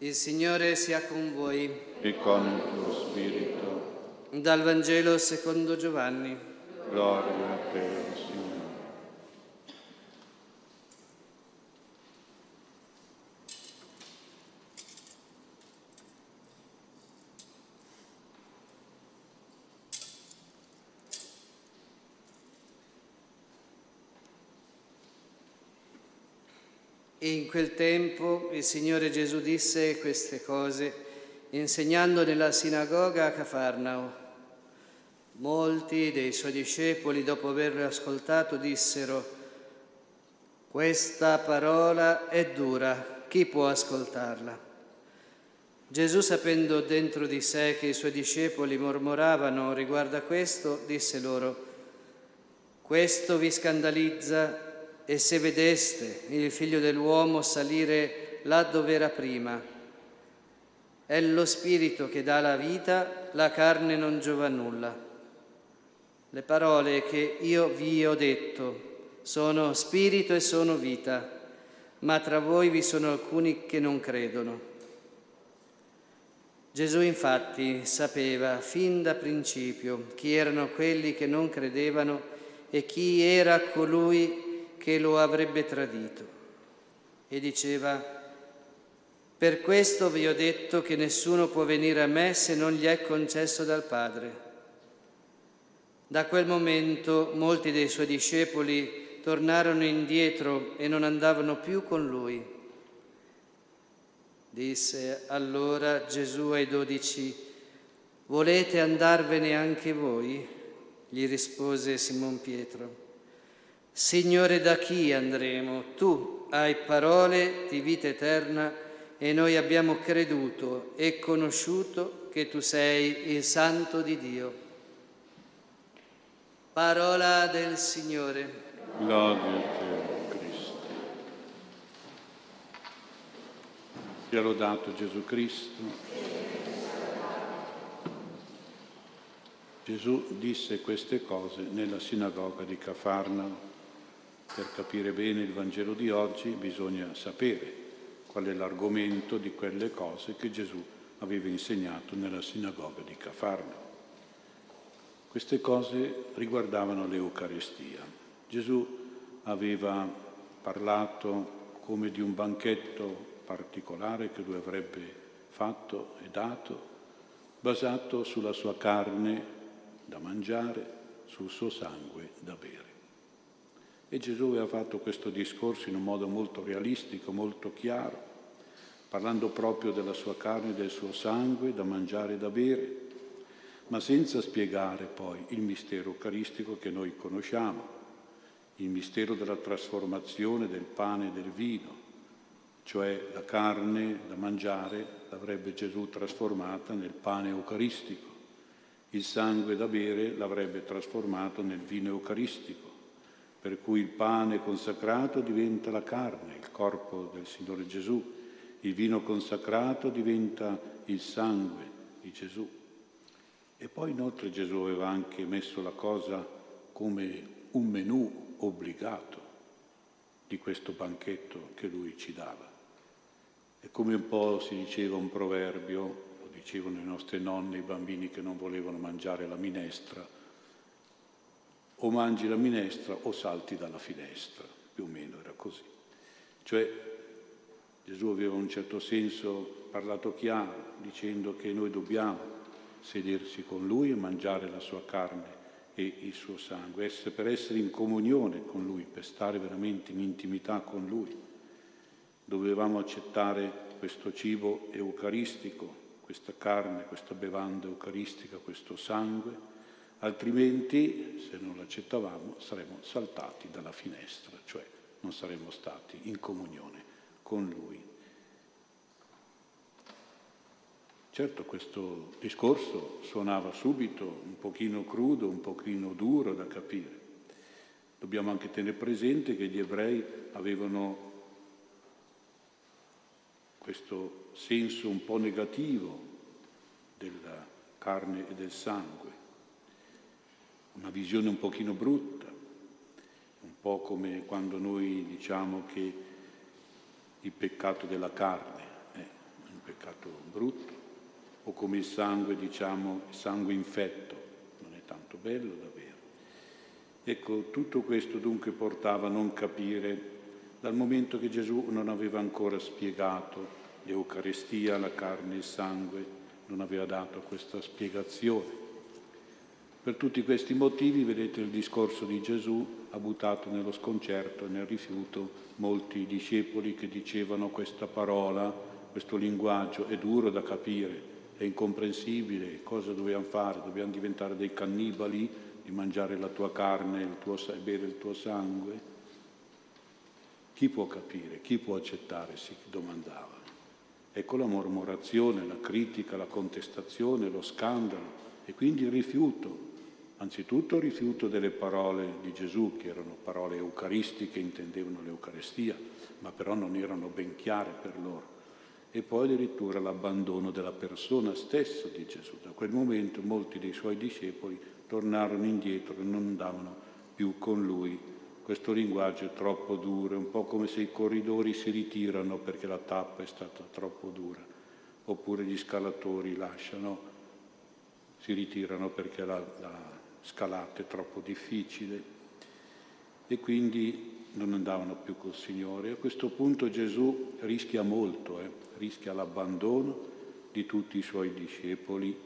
Il Signore sia con voi. E con il tuo spirito. Dal Vangelo secondo Giovanni. Gloria a te, Signore. E quel tempo il Signore Gesù disse queste cose, insegnando nella sinagoga a Cafarnao. Molti dei suoi discepoli, dopo averlo ascoltato, dissero, questa parola è dura, chi può ascoltarla? Gesù, sapendo dentro di sé che i suoi discepoli mormoravano riguardo a questo, disse loro, questo vi scandalizza e se vedeste il figlio dell'uomo salire là dove era prima. È lo spirito che dà la vita, la carne non giova nulla. Le parole che io vi ho detto sono spirito e sono vita, ma tra voi vi sono alcuni che non credono. Gesù infatti sapeva fin da principio chi erano quelli che non credevano e chi era colui che lo avrebbe tradito. E diceva, per questo vi ho detto che nessuno può venire a me se non gli è concesso dal Padre. Da quel momento molti dei suoi discepoli tornarono indietro e non andavano più con lui. Disse allora Gesù ai dodici, volete andarvene anche voi? Gli rispose Simon Pietro. Signore, da chi andremo? Tu hai parole di vita eterna e noi abbiamo creduto e conosciuto che tu sei il Santo di Dio. Parola del Signore. Gloria a te, Cristo. Sia lodato Gesù Cristo. Gesù disse queste cose nella sinagoga di Cafarnao. Per capire bene il Vangelo di oggi bisogna sapere qual è l'argomento di quelle cose che Gesù aveva insegnato nella sinagoga di Cafarno. Queste cose riguardavano l'Eucaristia. Gesù aveva parlato come di un banchetto particolare che lui avrebbe fatto e dato, basato sulla sua carne da mangiare, sul suo sangue da bere. E Gesù aveva fatto questo discorso in un modo molto realistico, molto chiaro, parlando proprio della sua carne e del suo sangue da mangiare e da bere, ma senza spiegare poi il mistero eucaristico che noi conosciamo, il mistero della trasformazione del pane e del vino, cioè la carne da mangiare l'avrebbe Gesù trasformata nel pane eucaristico, il sangue da bere l'avrebbe trasformato nel vino eucaristico per cui il pane consacrato diventa la carne, il corpo del Signore Gesù, il vino consacrato diventa il sangue di Gesù. E poi inoltre Gesù aveva anche messo la cosa come un menù obbligato di questo banchetto che lui ci dava. E come un po' si diceva un proverbio, lo dicevano i nostri nonni, i bambini che non volevano mangiare la minestra, o mangi la minestra o salti dalla finestra, più o meno era così. Cioè Gesù aveva in un certo senso parlato chiaro, dicendo che noi dobbiamo sedersi con Lui e mangiare la sua carne e il suo sangue, essere, per essere in comunione con Lui, per stare veramente in intimità con Lui. Dovevamo accettare questo cibo eucaristico, questa carne, questa bevanda eucaristica, questo sangue, altrimenti se non l'accettavamo saremmo saltati dalla finestra, cioè non saremmo stati in comunione con Lui. Certo questo discorso suonava subito un pochino crudo, un pochino duro da capire. Dobbiamo anche tenere presente che gli ebrei avevano questo senso un po' negativo della carne e del sangue una visione un pochino brutta, un po' come quando noi diciamo che il peccato della carne, eh, brutto, o come il sangue, diciamo, il sangue infetto, non è tanto bello davvero. Ecco, tutto questo dunque portava a non capire, dal momento che Gesù non aveva ancora spiegato l'Eucaristia, la carne e il sangue, non aveva dato questa spiegazione. Per tutti questi motivi, vedete, il discorso di Gesù ha buttato nello sconcerto e nel rifiuto molti discepoli che dicevano questa parola, questo linguaggio è duro da capire, è incomprensibile, cosa dobbiamo fare? Dobbiamo diventare dei cannibali, di mangiare la tua carne e bere il tuo sangue? Chi può capire? Chi può accettare? Si domandavano. Ecco la mormorazione, la critica, la contestazione, lo scandalo e quindi il rifiuto Anzitutto il rifiuto delle parole di Gesù, che erano parole eucaristiche, intendevano l'Eucaristia, ma però non erano ben chiare per loro. E poi addirittura l'abbandono della persona stessa di Gesù. Da quel momento molti dei suoi discepoli tornarono indietro e non andavano più con lui. Questo linguaggio è troppo duro, è un po' come se i corridori si ritirano perché la tappa è stata troppo dura, oppure gli scalatori lasciano, si ritirano perché la, la scalate troppo difficili e quindi non andavano più col Signore. A questo punto Gesù rischia molto, eh? rischia l'abbandono di tutti i suoi discepoli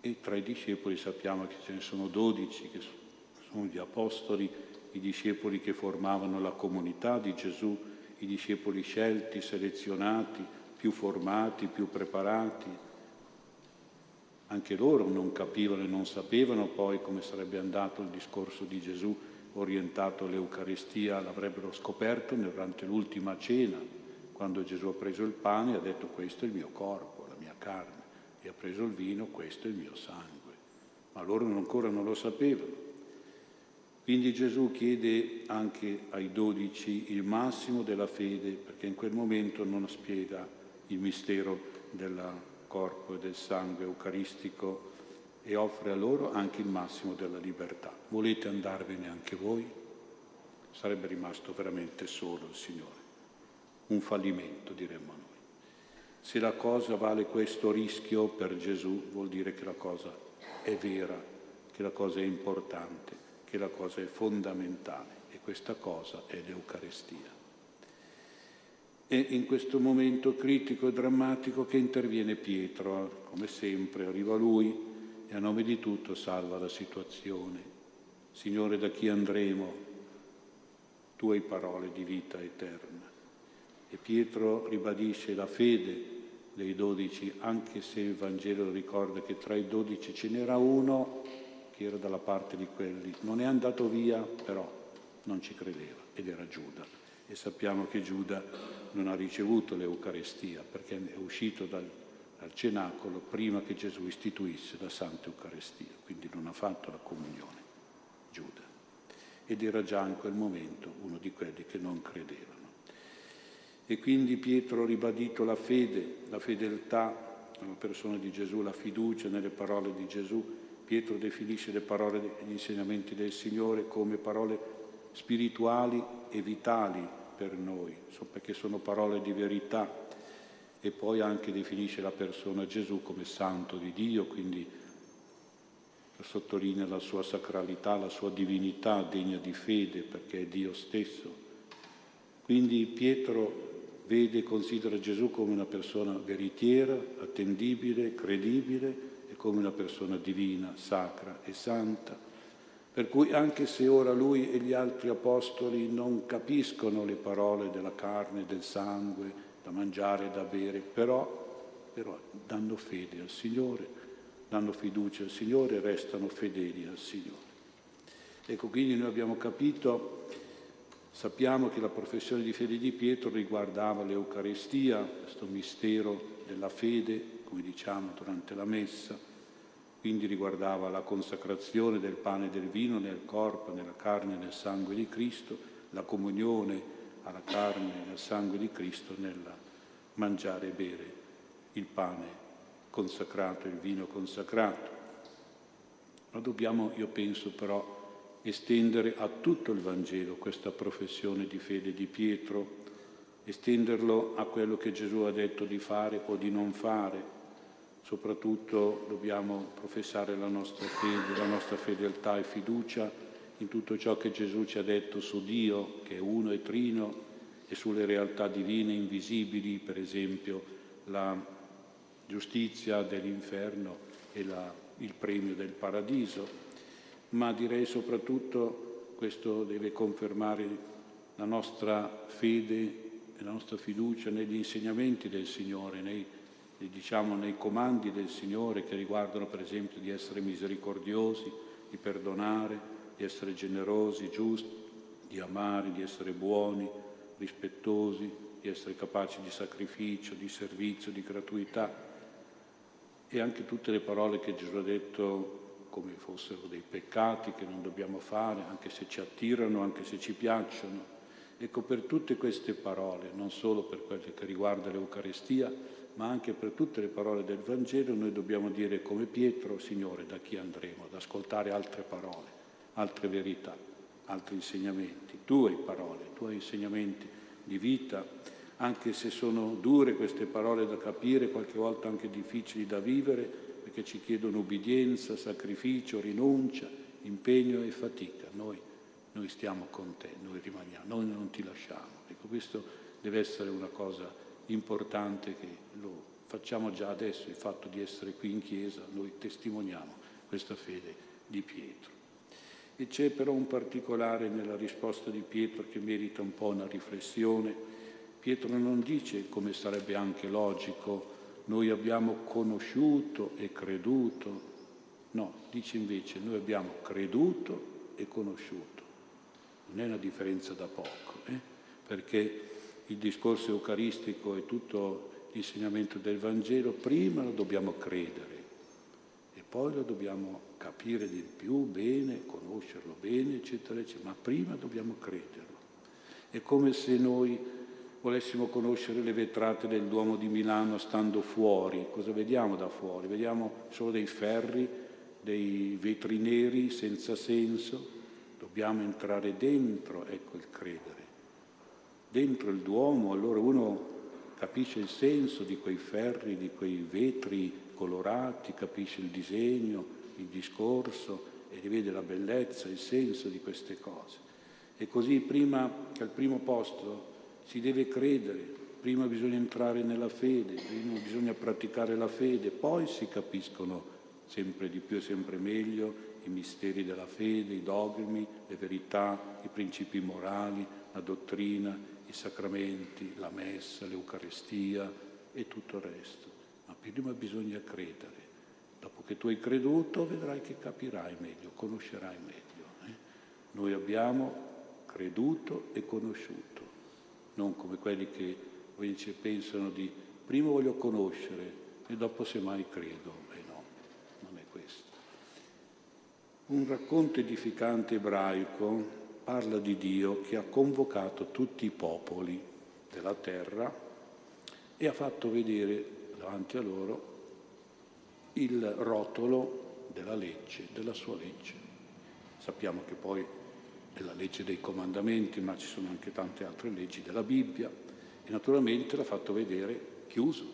e tra i discepoli sappiamo che ce ne sono dodici che sono gli apostoli, i discepoli che formavano la comunità di Gesù, i discepoli scelti, selezionati, più formati, più preparati, anche loro non capivano e non sapevano poi come sarebbe andato il discorso di Gesù orientato all'Eucaristia, l'avrebbero scoperto durante l'ultima cena, quando Gesù ha preso il pane e ha detto questo è il mio corpo, la mia carne, e ha preso il vino, questo è il mio sangue. Ma loro ancora non lo sapevano. Quindi Gesù chiede anche ai dodici il massimo della fede, perché in quel momento non spiega il mistero della corpo e del sangue eucaristico e offre a loro anche il massimo della libertà. Volete andarvene anche voi? Sarebbe rimasto veramente solo il Signore. Un fallimento, diremmo noi. Se la cosa vale questo rischio per Gesù, vuol dire che la cosa è vera, che la cosa è importante, che la cosa è fondamentale e questa cosa è l'Eucarestia. È in questo momento critico e drammatico che interviene Pietro, come sempre, arriva lui e a nome di tutto salva la situazione. Signore, da chi andremo? Tu hai parole di vita eterna. E Pietro ribadisce la fede dei dodici, anche se il Vangelo ricorda che tra i dodici ce n'era uno che era dalla parte di quelli. Non è andato via, però non ci credeva, ed era Giuda. E sappiamo che Giuda non ha ricevuto l'Eucarestia perché è uscito dal, dal cenacolo prima che Gesù istituisse la Santa Eucaristia, quindi non ha fatto la comunione, Giuda. Ed era già in quel momento uno di quelli che non credevano. E quindi Pietro ha ribadito la fede, la fedeltà alla persona di Gesù, la fiducia nelle parole di Gesù. Pietro definisce le parole e gli insegnamenti del Signore come parole spirituali e vitali per noi, perché sono parole di verità e poi anche definisce la persona Gesù come santo di Dio, quindi sottolinea la sua sacralità, la sua divinità degna di fede perché è Dio stesso. Quindi Pietro vede e considera Gesù come una persona veritiera, attendibile, credibile e come una persona divina, sacra e santa per cui anche se ora lui e gli altri apostoli non capiscono le parole della carne, del sangue, da mangiare e da bere, però, però danno fede al Signore, danno fiducia al Signore e restano fedeli al Signore. Ecco, quindi noi abbiamo capito, sappiamo che la professione di fede di Pietro riguardava l'Eucaristia, questo mistero della fede, come diciamo durante la messa, quindi riguardava la consacrazione del pane e del vino nel corpo, nella carne e nel sangue di Cristo, la comunione alla carne e al sangue di Cristo nel mangiare e bere il pane consacrato, il vino consacrato. Ma dobbiamo, io penso però, estendere a tutto il Vangelo questa professione di fede di Pietro, estenderlo a quello che Gesù ha detto di fare o di non fare. Soprattutto dobbiamo professare la nostra fede, la nostra fedeltà e fiducia in tutto ciò che Gesù ci ha detto su Dio, che è uno e trino, e sulle realtà divine invisibili, per esempio la giustizia dell'inferno e la, il premio del paradiso. Ma direi soprattutto questo deve confermare la nostra fede e la nostra fiducia negli insegnamenti del Signore, nei, diciamo, nei comandi del Signore che riguardano per esempio di essere misericordiosi, di perdonare, di essere generosi, giusti, di amare, di essere buoni, rispettosi, di essere capaci di sacrificio, di servizio, di gratuità. E anche tutte le parole che Gesù ha detto come fossero dei peccati che non dobbiamo fare, anche se ci attirano, anche se ci piacciono. Ecco, per tutte queste parole, non solo per quelle che riguarda l'Eucaristia, ma anche per tutte le parole del Vangelo, noi dobbiamo dire come Pietro, Signore, da chi andremo? Ad ascoltare altre parole altre verità, altri insegnamenti, tue parole, tuoi insegnamenti di vita, anche se sono dure queste parole da capire, qualche volta anche difficili da vivere, perché ci chiedono ubbidienza, sacrificio, rinuncia, impegno e fatica. Noi, noi stiamo con te, noi rimaniamo, noi non ti lasciamo. Ecco, questo deve essere una cosa importante che lo facciamo già adesso, il fatto di essere qui in chiesa, noi testimoniamo questa fede di Pietro. E c'è però un particolare nella risposta di Pietro che merita un po' una riflessione. Pietro non dice, come sarebbe anche logico, noi abbiamo conosciuto e creduto. No, dice invece noi abbiamo creduto e conosciuto. Non è una differenza da poco, eh? perché il discorso eucaristico e tutto l'insegnamento del Vangelo prima lo dobbiamo credere e poi lo dobbiamo capire di più, bene, conoscerlo bene, eccetera, eccetera, ma prima dobbiamo crederlo. È come se noi volessimo conoscere le vetrate del Duomo di Milano stando fuori. Cosa vediamo da fuori? Vediamo solo dei ferri, dei vetri neri senza senso. Dobbiamo entrare dentro, ecco il credere. Dentro il Duomo, allora uno capisce il senso di quei ferri, di quei vetri colorati, capisce il disegno, il discorso e rivede la bellezza, il senso di queste cose. E così prima che al primo posto si deve credere, prima bisogna entrare nella fede, prima bisogna praticare la fede, poi si capiscono sempre di più e sempre meglio i misteri della fede, i dogmi, le verità, i principi morali, la dottrina, i sacramenti, la messa, l'Eucarestia e tutto il resto. Ma prima bisogna credere. Dopo che tu hai creduto vedrai che capirai meglio, conoscerai meglio. Eh? Noi abbiamo creduto e conosciuto, non come quelli che invece pensano di prima voglio conoscere e dopo semmai credo. E no, non è questo. Un racconto edificante ebraico parla di Dio che ha convocato tutti i popoli della terra e ha fatto vedere davanti a loro il rotolo della legge, della sua legge. Sappiamo che poi è la legge dei comandamenti, ma ci sono anche tante altre leggi della Bibbia e naturalmente l'ha fatto vedere chiuso,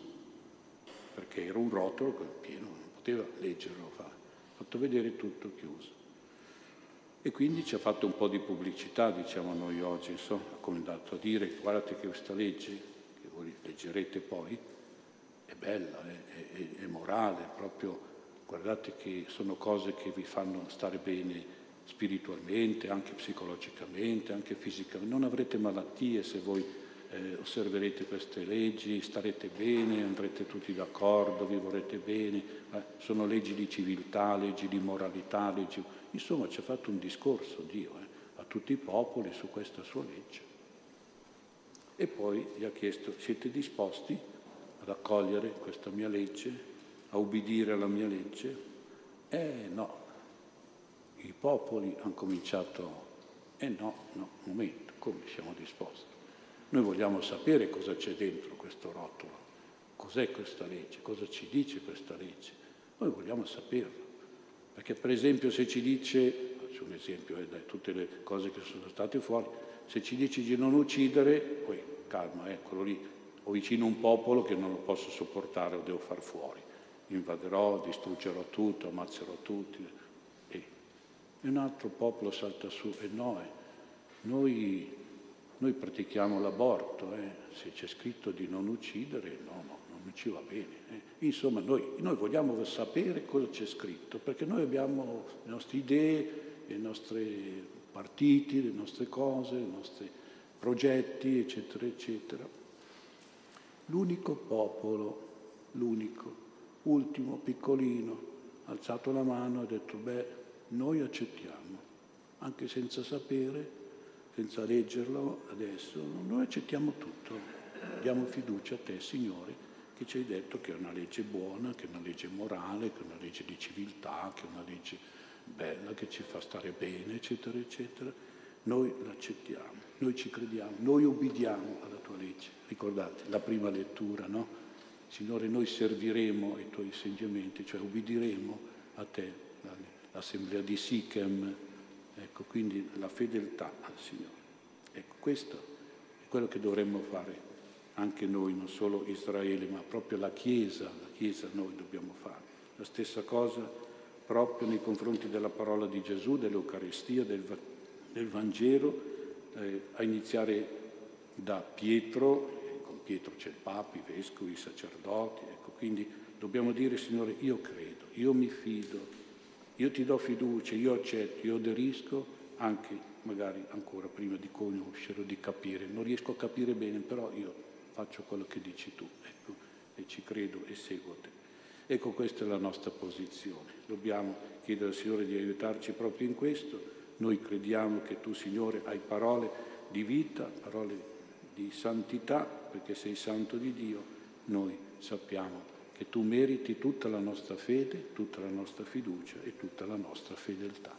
perché era un rotolo pieno, non poteva leggerlo, ha fatto vedere tutto chiuso. E quindi ci ha fatto un po' di pubblicità, diciamo noi oggi, insomma, è andato a dire, guardate che questa legge, che voi leggerete poi, è bella, è, è, è morale, proprio guardate che sono cose che vi fanno stare bene spiritualmente, anche psicologicamente, anche fisicamente. Non avrete malattie se voi eh, osserverete queste leggi, starete bene, andrete tutti d'accordo, vi vorrete bene. Eh, sono leggi di civiltà, leggi di moralità, leggi... Insomma, ci ha fatto un discorso Dio eh, a tutti i popoli su questa sua legge. E poi gli ha chiesto, siete disposti ad accogliere questa mia legge, a ubbidire alla mia legge? Eh no, i popoli hanno cominciato, eh no, no, un momento, come siamo disposti? Noi vogliamo sapere cosa c'è dentro questo rotolo, cos'è questa legge, cosa ci dice questa legge. Noi vogliamo saperlo, perché per esempio se ci dice, faccio un esempio eh, da tutte le cose che sono state fuori, se ci dice di non uccidere, poi calma, eccolo lì, ho vicino un popolo che non lo posso sopportare, lo devo far fuori. Invaderò, distruggerò tutto, ammazzerò tutti. E un altro popolo salta su e no, eh. noi, noi pratichiamo l'aborto, eh. se c'è scritto di non uccidere, no, no, non ci va bene. Eh. Insomma, noi, noi vogliamo sapere cosa c'è scritto, perché noi abbiamo le nostre idee, i nostri partiti, le nostre cose, i nostri progetti, eccetera, eccetera. L'unico popolo, l'unico, ultimo, piccolino, ha alzato la mano e ha detto, beh, noi accettiamo, anche senza sapere, senza leggerlo adesso, noi accettiamo tutto. Diamo fiducia a te, Signore, che ci hai detto che è una legge buona, che è una legge morale, che è una legge di civiltà, che è una legge bella, che ci fa stare bene, eccetera, eccetera. Noi l'accettiamo, noi ci crediamo, noi ubbidiamo alla tua legge. Ricordate la prima lettura, no? Signore, noi serviremo ai tuoi insegnamenti, cioè ubbidiremo a te, l'assemblea di Sichem, ecco, quindi la fedeltà al Signore. Ecco, questo è quello che dovremmo fare anche noi, non solo Israele, ma proprio la Chiesa, la Chiesa noi dobbiamo fare. La stessa cosa proprio nei confronti della parola di Gesù, dell'Eucaristia, del, del Vangelo, eh, a iniziare da Pietro, e con Pietro c'è il Papa, i vescovi, i sacerdoti, ecco, quindi dobbiamo dire Signore io credo, io mi fido, io ti do fiducia, io accetto, io aderisco anche magari ancora prima di conoscere o di capire. Non riesco a capire bene, però io faccio quello che dici tu, ecco, e ci credo e seguo te. Ecco, questa è la nostra posizione. Dobbiamo chiedere al Signore di aiutarci proprio in questo. Noi crediamo che tu, Signore, hai parole di vita, parole di santità, perché sei santo di Dio. Noi sappiamo che tu meriti tutta la nostra fede, tutta la nostra fiducia e tutta la nostra fedeltà.